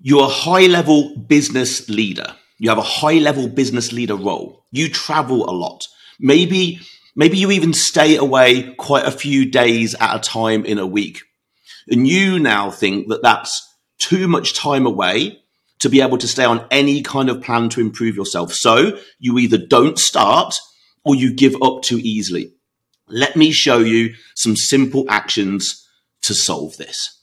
you're a high level business leader. You have a high level business leader role. You travel a lot. Maybe, maybe you even stay away quite a few days at a time in a week. And you now think that that's too much time away to be able to stay on any kind of plan to improve yourself. So you either don't start or you give up too easily. Let me show you some simple actions to solve this.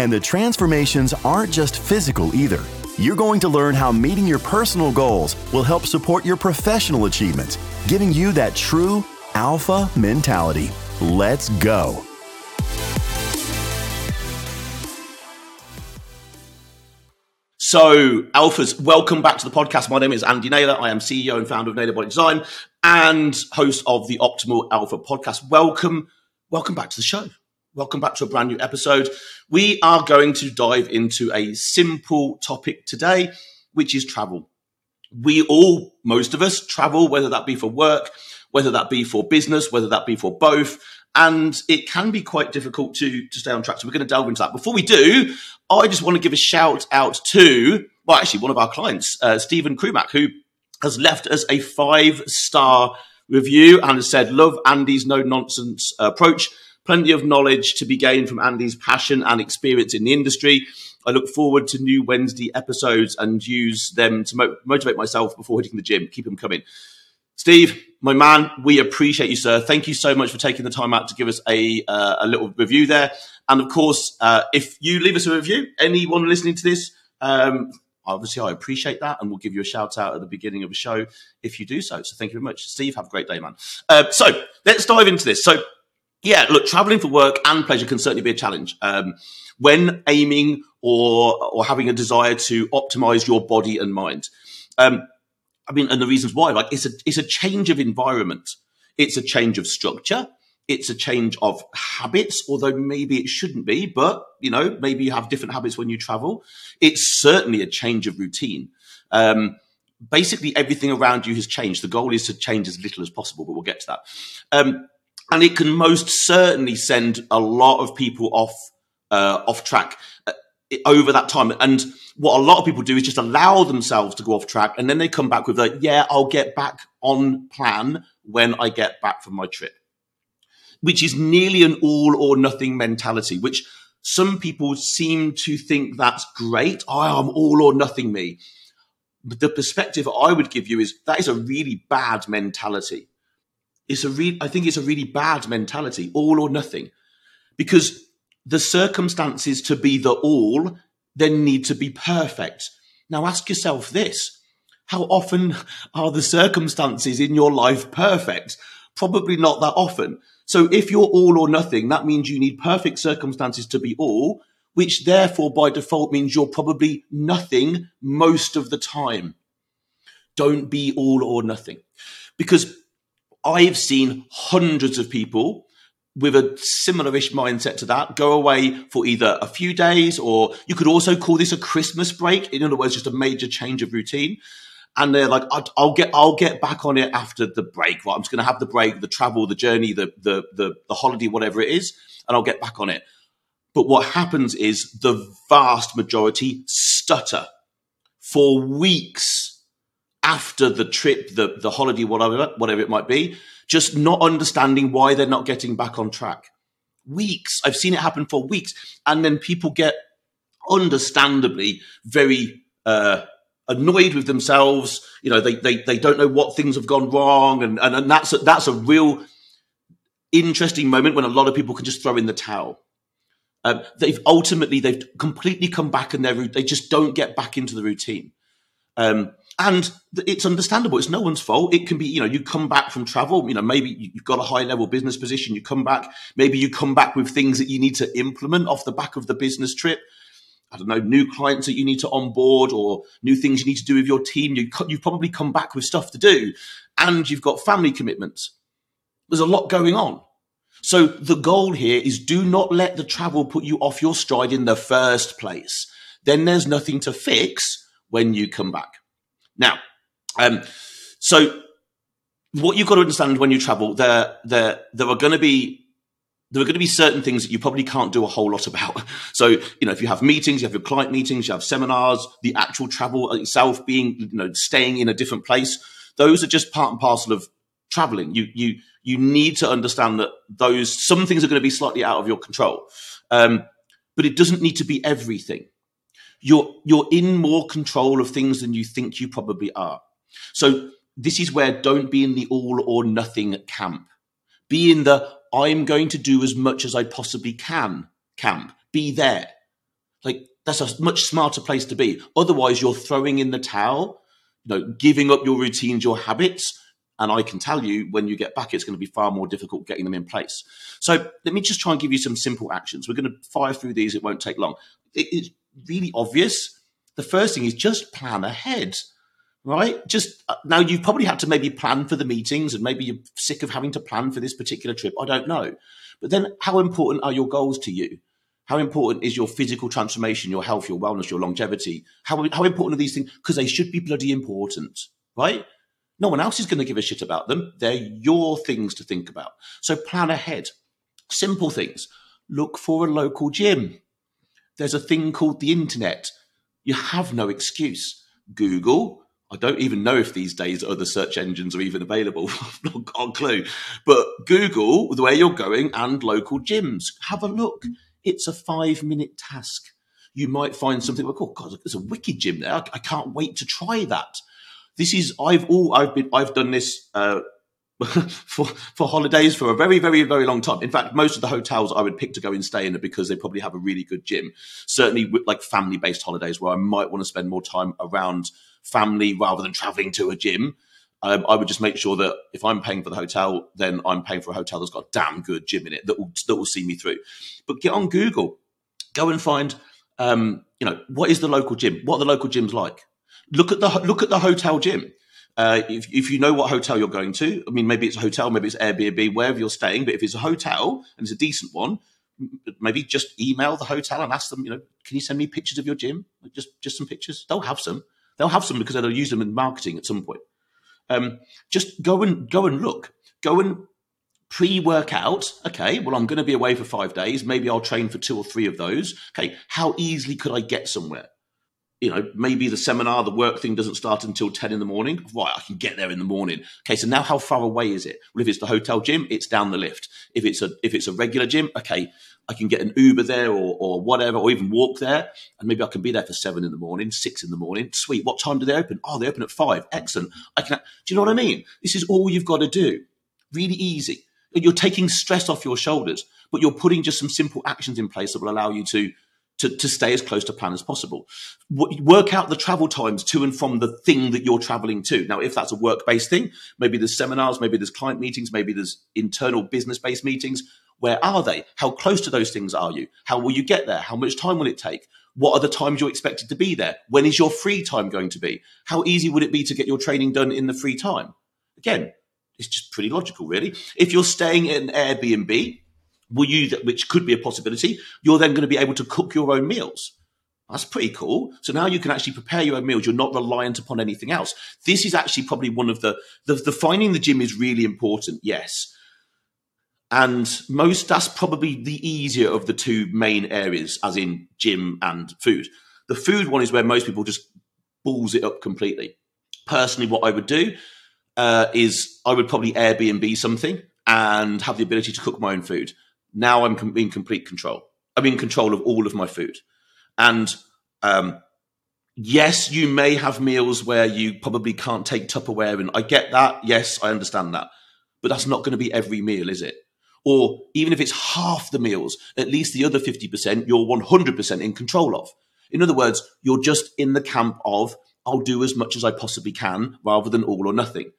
And the transformations aren't just physical either. You're going to learn how meeting your personal goals will help support your professional achievements, giving you that true alpha mentality. Let's go. So, Alphas, welcome back to the podcast. My name is Andy Naylor. I am CEO and founder of Naylor Body Design and host of the Optimal Alpha podcast. Welcome, welcome back to the show. Welcome back to a brand new episode. We are going to dive into a simple topic today, which is travel. We all, most of us, travel, whether that be for work, whether that be for business, whether that be for both. And it can be quite difficult to, to stay on track. So we're going to delve into that. Before we do, I just want to give a shout out to, well, actually, one of our clients, uh, Stephen Krumack, who has left us a five star review and has said, Love Andy's no nonsense approach. Plenty of knowledge to be gained from Andy's passion and experience in the industry. I look forward to new Wednesday episodes and use them to mo- motivate myself before hitting the gym. Keep them coming. Steve, my man, we appreciate you, sir. Thank you so much for taking the time out to give us a, uh, a little review there. And of course, uh, if you leave us a review, anyone listening to this, um, obviously I appreciate that, and we'll give you a shout out at the beginning of the show if you do so. So thank you very much, Steve. Have a great day, man. Uh, so let's dive into this. So yeah, look, traveling for work and pleasure can certainly be a challenge. Um, when aiming or or having a desire to optimize your body and mind. Um, I mean, and the reasons why, like it's a it's a change of environment, it's a change of structure, it's a change of habits, although maybe it shouldn't be, but you know, maybe you have different habits when you travel. It's certainly a change of routine. Um, basically, everything around you has changed. The goal is to change as little as possible, but we'll get to that. And it can most certainly send a lot of people off uh, off track uh, over that time. And what a lot of people do is just allow themselves to go off track and then they come back with a, yeah, I'll get back on plan when I get back from my trip, which is nearly an all or nothing mentality, which some people seem to think that's great. I am all or nothing me. But the perspective I would give you is that is a really bad mentality. It's a re- I think it's a really bad mentality, all or nothing, because the circumstances to be the all then need to be perfect. Now ask yourself this. How often are the circumstances in your life perfect? Probably not that often. So if you're all or nothing, that means you need perfect circumstances to be all, which therefore by default means you're probably nothing most of the time. Don't be all or nothing. Because I've seen hundreds of people with a similar-ish mindset to that, go away for either a few days or you could also call this a Christmas break. In other words, just a major change of routine. And they're like, I'll get, I'll get back on it after the break. Right? I'm just going to have the break, the travel, the journey, the, the, the, the holiday, whatever it is, and I'll get back on it. But what happens is the vast majority stutter for weeks after the trip, the, the holiday, whatever, whatever it might be just not understanding why they're not getting back on track. Weeks. I've seen it happen for weeks. And then people get understandably very uh, annoyed with themselves. You know, they, they, they don't know what things have gone wrong. And, and, and that's, a, that's a real interesting moment when a lot of people can just throw in the towel. Um, they've ultimately, they've completely come back and they just don't get back into the routine. Um, and it's understandable. It's no one's fault. It can be, you know, you come back from travel, you know, maybe you've got a high level business position. You come back, maybe you come back with things that you need to implement off the back of the business trip. I don't know, new clients that you need to onboard or new things you need to do with your team. You, you've probably come back with stuff to do and you've got family commitments. There's a lot going on. So the goal here is do not let the travel put you off your stride in the first place. Then there's nothing to fix when you come back. Now, um, so what you've got to understand when you travel, there, there, there are going to be there are going to be certain things that you probably can't do a whole lot about. So, you know, if you have meetings, you have your client meetings, you have seminars, the actual travel itself being, you know, staying in a different place, those are just part and parcel of traveling. You, you, you need to understand that those, some things are going to be slightly out of your control. Um, but it doesn't need to be everything. You're, you're in more control of things than you think you probably are. So this is where don't be in the all or nothing camp. Be in the I'm going to do as much as I possibly can camp. Be there. Like that's a much smarter place to be. Otherwise, you're throwing in the towel, you know, giving up your routines, your habits. And I can tell you when you get back, it's going to be far more difficult getting them in place. So let me just try and give you some simple actions. We're going to fire through these. It won't take long. it's really obvious. The first thing is just plan ahead right? Just uh, now, you've probably had to maybe plan for the meetings and maybe you're sick of having to plan for this particular trip. I don't know. But then, how important are your goals to you? How important is your physical transformation, your health, your wellness, your longevity? How, how important are these things? Because they should be bloody important, right? No one else is going to give a shit about them. They're your things to think about. So plan ahead. Simple things. Look for a local gym. There's a thing called the internet. You have no excuse. Google, I don't even know if these days other search engines are even available. I've not got a clue. But Google the way you're going and local gyms. Have a look. It's a five minute task. You might find something like, oh God, there's a wicked gym there. I can't wait to try that. This is I've all I've been I've done this uh, for for holidays for a very very very long time. In fact, most of the hotels I would pick to go and stay in are because they probably have a really good gym. Certainly, with like family based holidays where I might want to spend more time around family rather than traveling to a gym. Um, I would just make sure that if I'm paying for the hotel, then I'm paying for a hotel that's got a damn good gym in it that will that will see me through. But get on Google, go and find, um, you know, what is the local gym? What are the local gyms like? Look at the look at the hotel gym. Uh, if, if you know what hotel you're going to, I mean, maybe it's a hotel, maybe it's Airbnb, wherever you're staying. But if it's a hotel and it's a decent one, maybe just email the hotel and ask them, you know, can you send me pictures of your gym? Just just some pictures. They'll have some. They'll have some because they'll use them in marketing at some point. Um, just go and go and look. Go and pre-work out. Okay, well, I'm going to be away for five days. Maybe I'll train for two or three of those. Okay, how easily could I get somewhere? You know, maybe the seminar, the work thing doesn't start until 10 in the morning. Right, I can get there in the morning. Okay, so now how far away is it? Well, if it's the hotel gym, it's down the lift. If it's a if it's a regular gym, okay, I can get an Uber there or, or whatever, or even walk there, and maybe I can be there for seven in the morning, six in the morning. Sweet. What time do they open? Oh, they open at five. Excellent. I can. Do you know what I mean? This is all you've got to do. Really easy. You're taking stress off your shoulders, but you're putting just some simple actions in place that will allow you to to, to stay as close to plan as possible. Work out the travel times to and from the thing that you're traveling to. Now, if that's a work based thing, maybe there's seminars, maybe there's client meetings, maybe there's internal business based meetings. Where are they? How close to those things are you? How will you get there? How much time will it take? What are the times you're expected to be there? When is your free time going to be? How easy would it be to get your training done in the free time? Again, it's just pretty logical, really. If you're staying in Airbnb, will you, which could be a possibility, you're then going to be able to cook your own meals. That's pretty cool. So now you can actually prepare your own meals. You're not reliant upon anything else. This is actually probably one of the, the, the finding the gym is really important. Yes. And most, that's probably the easier of the two main areas, as in gym and food. The food one is where most people just balls it up completely. Personally, what I would do uh, is I would probably Airbnb something and have the ability to cook my own food. Now I'm in complete control. I'm in control of all of my food. And um, yes, you may have meals where you probably can't take Tupperware, and I get that. Yes, I understand that. But that's not going to be every meal, is it? Or even if it's half the meals, at least the other 50% you're 100% in control of. In other words, you're just in the camp of, I'll do as much as I possibly can rather than all or nothing.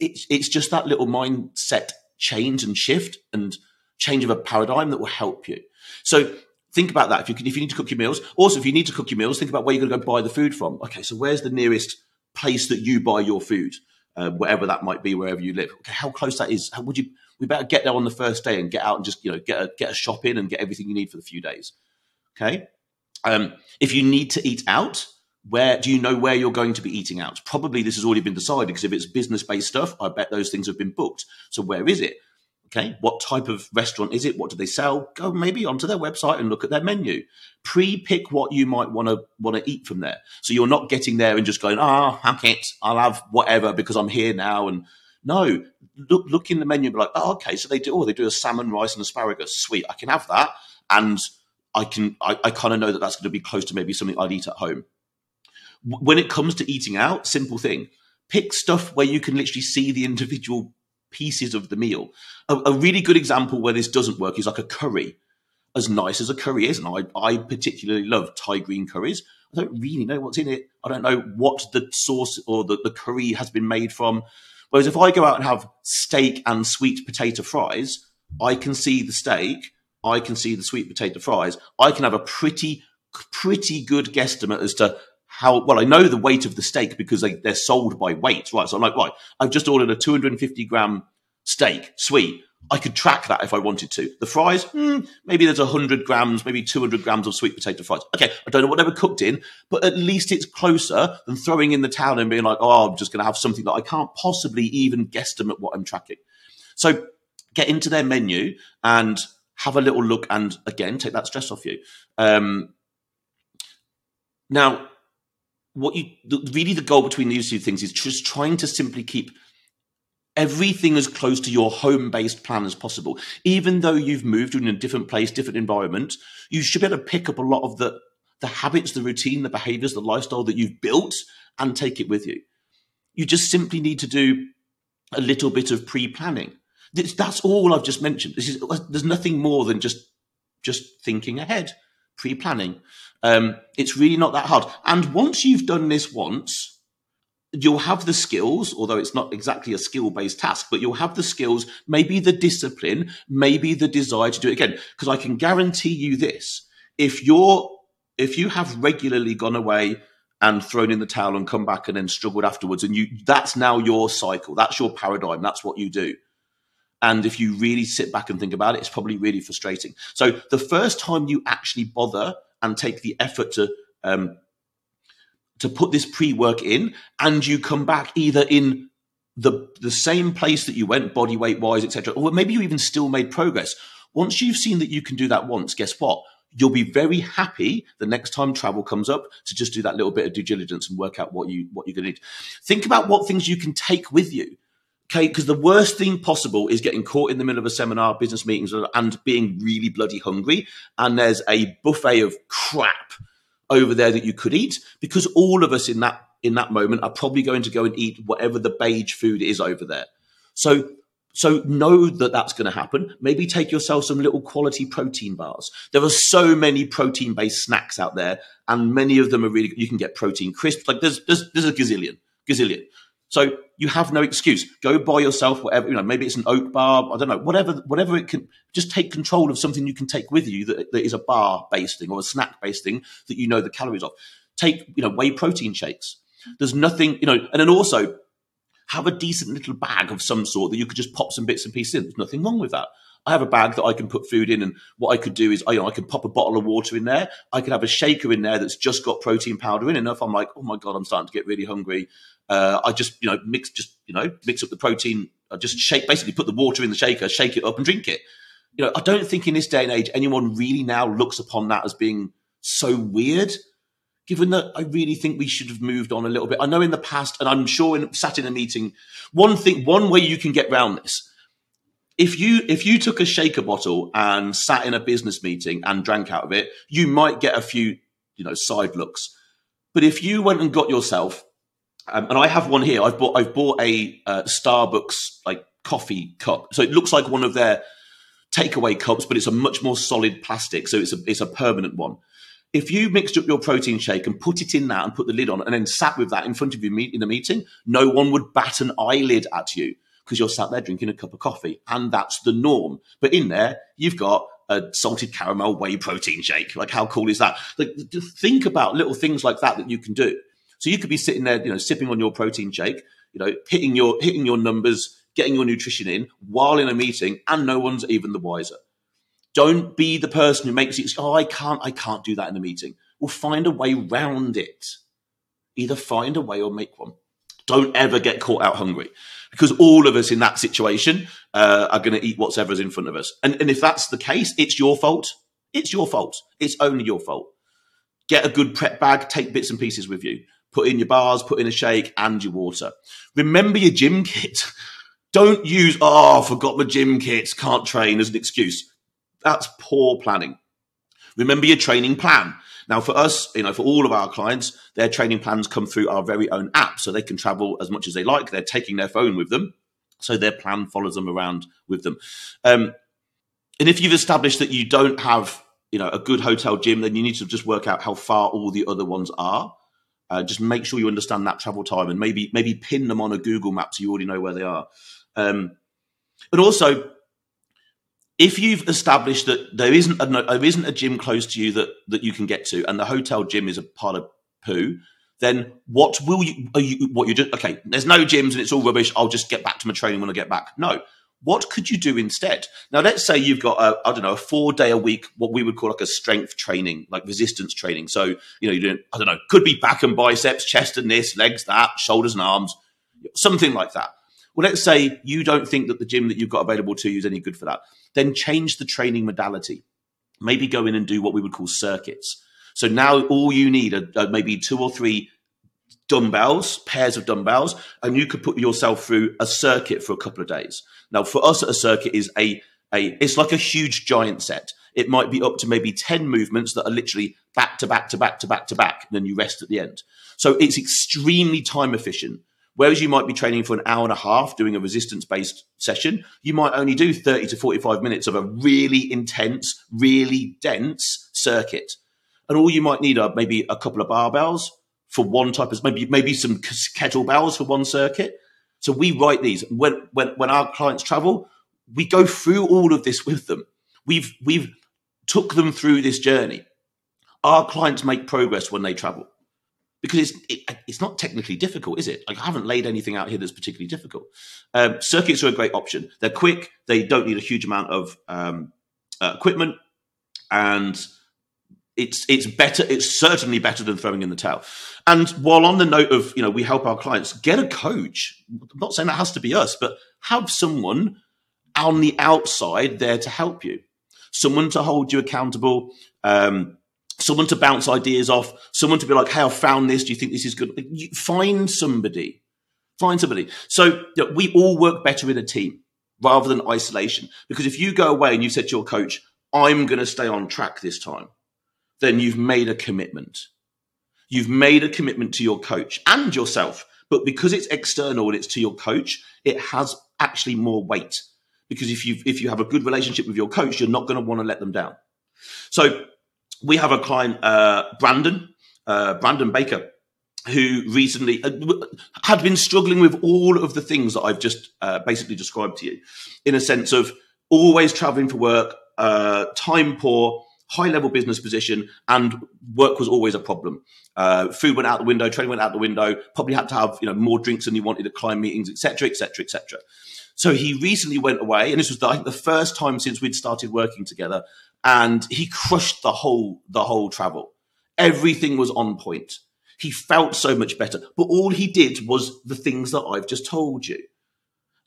It's, it's just that little mindset change and shift and change of a paradigm that will help you. So think about that. If you can, if you need to cook your meals, also if you need to cook your meals, think about where you're going to go buy the food from. Okay, so where's the nearest place that you buy your food, uh, whatever that might be, wherever you live? Okay, how close that is? How would you? We better get there on the first day and get out and just you know get a, get a shop in and get everything you need for the few days. Okay, um, if you need to eat out, where do you know where you're going to be eating out? Probably this has already been decided because if it's business based stuff, I bet those things have been booked. So where is it? Okay, what type of restaurant is it? What do they sell? Go maybe onto their website and look at their menu. Pre-pick what you might want to want to eat from there. So you're not getting there and just going, ah, oh, it, I'll have whatever because I'm here now. And no, look look in the menu and be like, oh, okay, so they do oh, they do a salmon, rice, and asparagus. Sweet, I can have that. And I can I, I kind of know that that's going to be close to maybe something I'd eat at home. When it comes to eating out, simple thing. Pick stuff where you can literally see the individual pieces of the meal. A, a, really good example where this doesn't work is like a curry. As nice as a curry is, and I, I particularly love Thai green curries. I don't really know what's in it. I don't know what the sauce or the, the curry has been made from. Whereas if I go out and have steak and sweet potato fries, I can see the steak, I can see the sweet potato fries. I can have a pretty, pretty good guesstimate as to how well I know the weight of the steak because they, they're sold by weight, right? So I'm like, right, I've just ordered a 250 gram steak, sweet. I could track that if I wanted to. The fries, hmm, maybe there's 100 grams, maybe 200 grams of sweet potato fries. Okay, I don't know what they were cooked in, but at least it's closer than throwing in the towel and being like, oh, I'm just going to have something that I can't possibly even guesstimate what I'm tracking. So get into their menu and have a little look and again, take that stress off you. Um, now, what you really the goal between these two things is just trying to simply keep everything as close to your home based plan as possible. Even though you've moved in a different place, different environment, you should be able to pick up a lot of the, the habits, the routine, the behaviors, the lifestyle that you've built and take it with you. You just simply need to do a little bit of pre planning. That's all I've just mentioned. Is, there's nothing more than just just thinking ahead, pre planning. Um, it's really not that hard. And once you've done this once, you'll have the skills, although it's not exactly a skill based task, but you'll have the skills, maybe the discipline, maybe the desire to do it again. Because I can guarantee you this if you're, if you have regularly gone away and thrown in the towel and come back and then struggled afterwards, and you, that's now your cycle, that's your paradigm, that's what you do. And if you really sit back and think about it, it's probably really frustrating. So the first time you actually bother and take the effort to um, to put this pre-work in, and you come back either in the the same place that you went, body weight wise, etc., or maybe you even still made progress. Once you've seen that you can do that once, guess what? You'll be very happy the next time travel comes up to just do that little bit of due diligence and work out what you what you're going to need. Think about what things you can take with you. Because the worst thing possible is getting caught in the middle of a seminar, business meetings, and being really bloody hungry. And there's a buffet of crap over there that you could eat because all of us in that in that moment are probably going to go and eat whatever the beige food is over there. So so know that that's going to happen. Maybe take yourself some little quality protein bars. There are so many protein based snacks out there, and many of them are really. You can get protein crisps. Like there's there's there's a gazillion gazillion. So you have no excuse. Go buy yourself whatever, you know, maybe it's an oat bar, I don't know, whatever, whatever it can, just take control of something you can take with you that, that is a bar based thing or a snack based thing that you know the calories of. Take, you know, whey protein shakes. There's nothing, you know, and then also have a decent little bag of some sort that you could just pop some bits and pieces in. There's nothing wrong with that. I have a bag that I can put food in, and what I could do is, you know, I can pop a bottle of water in there. I could have a shaker in there that's just got protein powder in. If I'm like, oh my god, I'm starting to get really hungry, uh, I just, you know, mix just, you know, mix up the protein. I just shake, basically put the water in the shaker, shake it up, and drink it. You know, I don't think in this day and age anyone really now looks upon that as being so weird. Given that I really think we should have moved on a little bit. I know in the past, and I'm sure in, sat in a meeting, one thing, one way you can get around this if you if you took a shaker bottle and sat in a business meeting and drank out of it, you might get a few you know side looks. But if you went and got yourself, um, and I have one here, I've bought I've bought a uh, Starbucks like coffee cup, so it looks like one of their takeaway cups, but it's a much more solid plastic, so it's a it's a permanent one. If you mixed up your protein shake and put it in that and put the lid on, and then sat with that in front of you in a meeting, no one would bat an eyelid at you because you're sat there drinking a cup of coffee and that's the norm. But in there, you've got a salted caramel whey protein shake. Like, how cool is that? Like, think about little things like that that you can do. So you could be sitting there, you know, sipping on your protein shake, you know, hitting your hitting your numbers, getting your nutrition in while in a meeting, and no one's even the wiser. Don't be the person who makes it. Oh, I can't, I can't do that in a meeting. Well, find a way round it. Either find a way or make one. Don't ever get caught out hungry because all of us in that situation uh, are going to eat whatever's in front of us. And, and if that's the case, it's your fault. It's your fault. It's only your fault. Get a good prep bag, take bits and pieces with you. Put in your bars, put in a shake and your water. Remember your gym kit. Don't use, oh, forgot my gym kit, can't train as an excuse. That's poor planning. Remember your training plan. Now, for us, you know, for all of our clients, their training plans come through our very own app, so they can travel as much as they like. They're taking their phone with them, so their plan follows them around with them. Um, and if you've established that you don't have, you know, a good hotel gym, then you need to just work out how far all the other ones are. Uh, just make sure you understand that travel time, and maybe maybe pin them on a Google map so you already know where they are. Um, and also, if you've established that there isn't a, there isn't a gym close to you that that you can get to, and the hotel gym is a part of poo, then what will you, you what you do? Okay, there's no gyms and it's all rubbish. I'll just get back to my training when I get back. No. What could you do instead? Now, let's say you've got a, I don't know, a four day a week, what we would call like a strength training, like resistance training. So, you know, you're doing, I don't know, could be back and biceps, chest and this, legs that, shoulders and arms, something like that. Well, let's say you don't think that the gym that you've got available to you is any good for that. Then change the training modality. Maybe go in and do what we would call circuits. So now all you need are, maybe two or three dumbbells, pairs of dumbbells, and you could put yourself through a circuit for a couple of days. Now, for us, a circuit is a a it's like a huge giant set. It might be up to maybe 10 movements that are literally back to back to back to back to back, and then you rest at the end. So it's extremely time efficient. Whereas you might be training for an hour and a half doing a resistance based session, you might only do 30 to 45 minutes of a really intense, really dense circuit. And all you might need are maybe a couple of barbells for one type of, maybe, maybe some kettlebells for one circuit. So we write these. When, when, when our clients travel, we go through all of this with them. We've, we've took them through this journey. Our clients make progress when they travel because it's it, it's not technically difficult, is it? Like I haven't laid anything out here that's particularly difficult. Um, circuits are a great option. They're quick. They don't need a huge amount of um, uh, equipment, and it's it's better. It's certainly better than throwing in the towel. And while on the note of you know we help our clients get a coach. I'm not saying that has to be us, but have someone on the outside there to help you, someone to hold you accountable. Um, someone to bounce ideas off, someone to be like, "Hey, I found this. Do you think this is good?" Find somebody, find somebody. So you know, we all work better in a team rather than isolation. Because if you go away and you said to your coach, "I'm going to stay on track this time," then you've made a commitment. You've made a commitment to your coach and yourself. But because it's external and it's to your coach, it has actually more weight. Because if you if you have a good relationship with your coach, you're not going to want to let them down. So we have a client, uh, Brandon, uh, Brandon Baker, who recently uh, had been struggling with all of the things that I've just uh, basically described to you, in a sense of always traveling for work, uh, time poor, high level business position, and work was always a problem. Uh, food went out the window, training went out the window. Probably had to have you know more drinks than he wanted at client meetings, etc., etc., etc. So he recently went away, and this was I think the first time since we'd started working together and he crushed the whole the whole travel. Everything was on point. He felt so much better, but all he did was the things that I've just told you.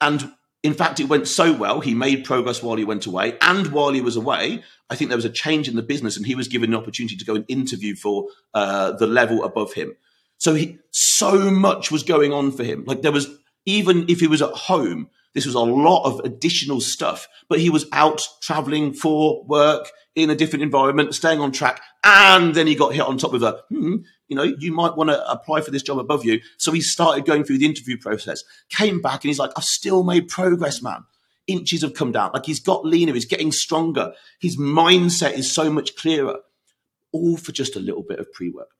And in fact, it went so well. He made progress while he went away, and while he was away, I think there was a change in the business, and he was given an opportunity to go and interview for uh, the level above him. So he, so much was going on for him. Like there was, even if he was at home, this was a lot of additional stuff, but he was out traveling for work in a different environment, staying on track. And then he got hit on top with a, hmm, you know, you might want to apply for this job above you. So he started going through the interview process, came back and he's like, I've still made progress, man. Inches have come down. Like he's got leaner, he's getting stronger. His mindset is so much clearer, all for just a little bit of pre work.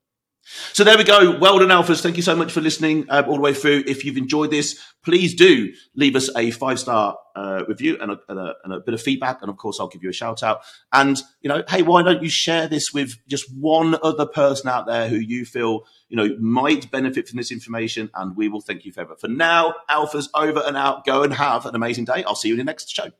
So there we go. Well done, Alphas. Thank you so much for listening uh, all the way through. If you've enjoyed this, please do leave us a five star uh, review and a, and, a, and a, bit of feedback. And of course, I'll give you a shout out. And, you know, hey, why don't you share this with just one other person out there who you feel, you know, might benefit from this information? And we will thank you forever. For now, Alphas over and out. Go and have an amazing day. I'll see you in the next show.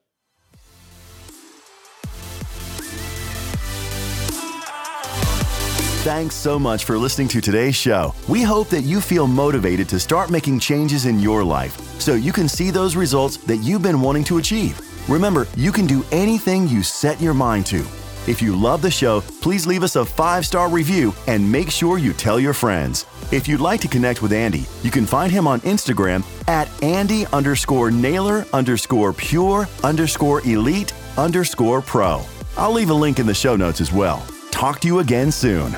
Thanks so much for listening to today's show. We hope that you feel motivated to start making changes in your life so you can see those results that you've been wanting to achieve. Remember, you can do anything you set your mind to. If you love the show, please leave us a five star review and make sure you tell your friends. If you'd like to connect with Andy, you can find him on Instagram at Andy underscore naylor underscore pure underscore elite underscore pro. I'll leave a link in the show notes as well. Talk to you again soon.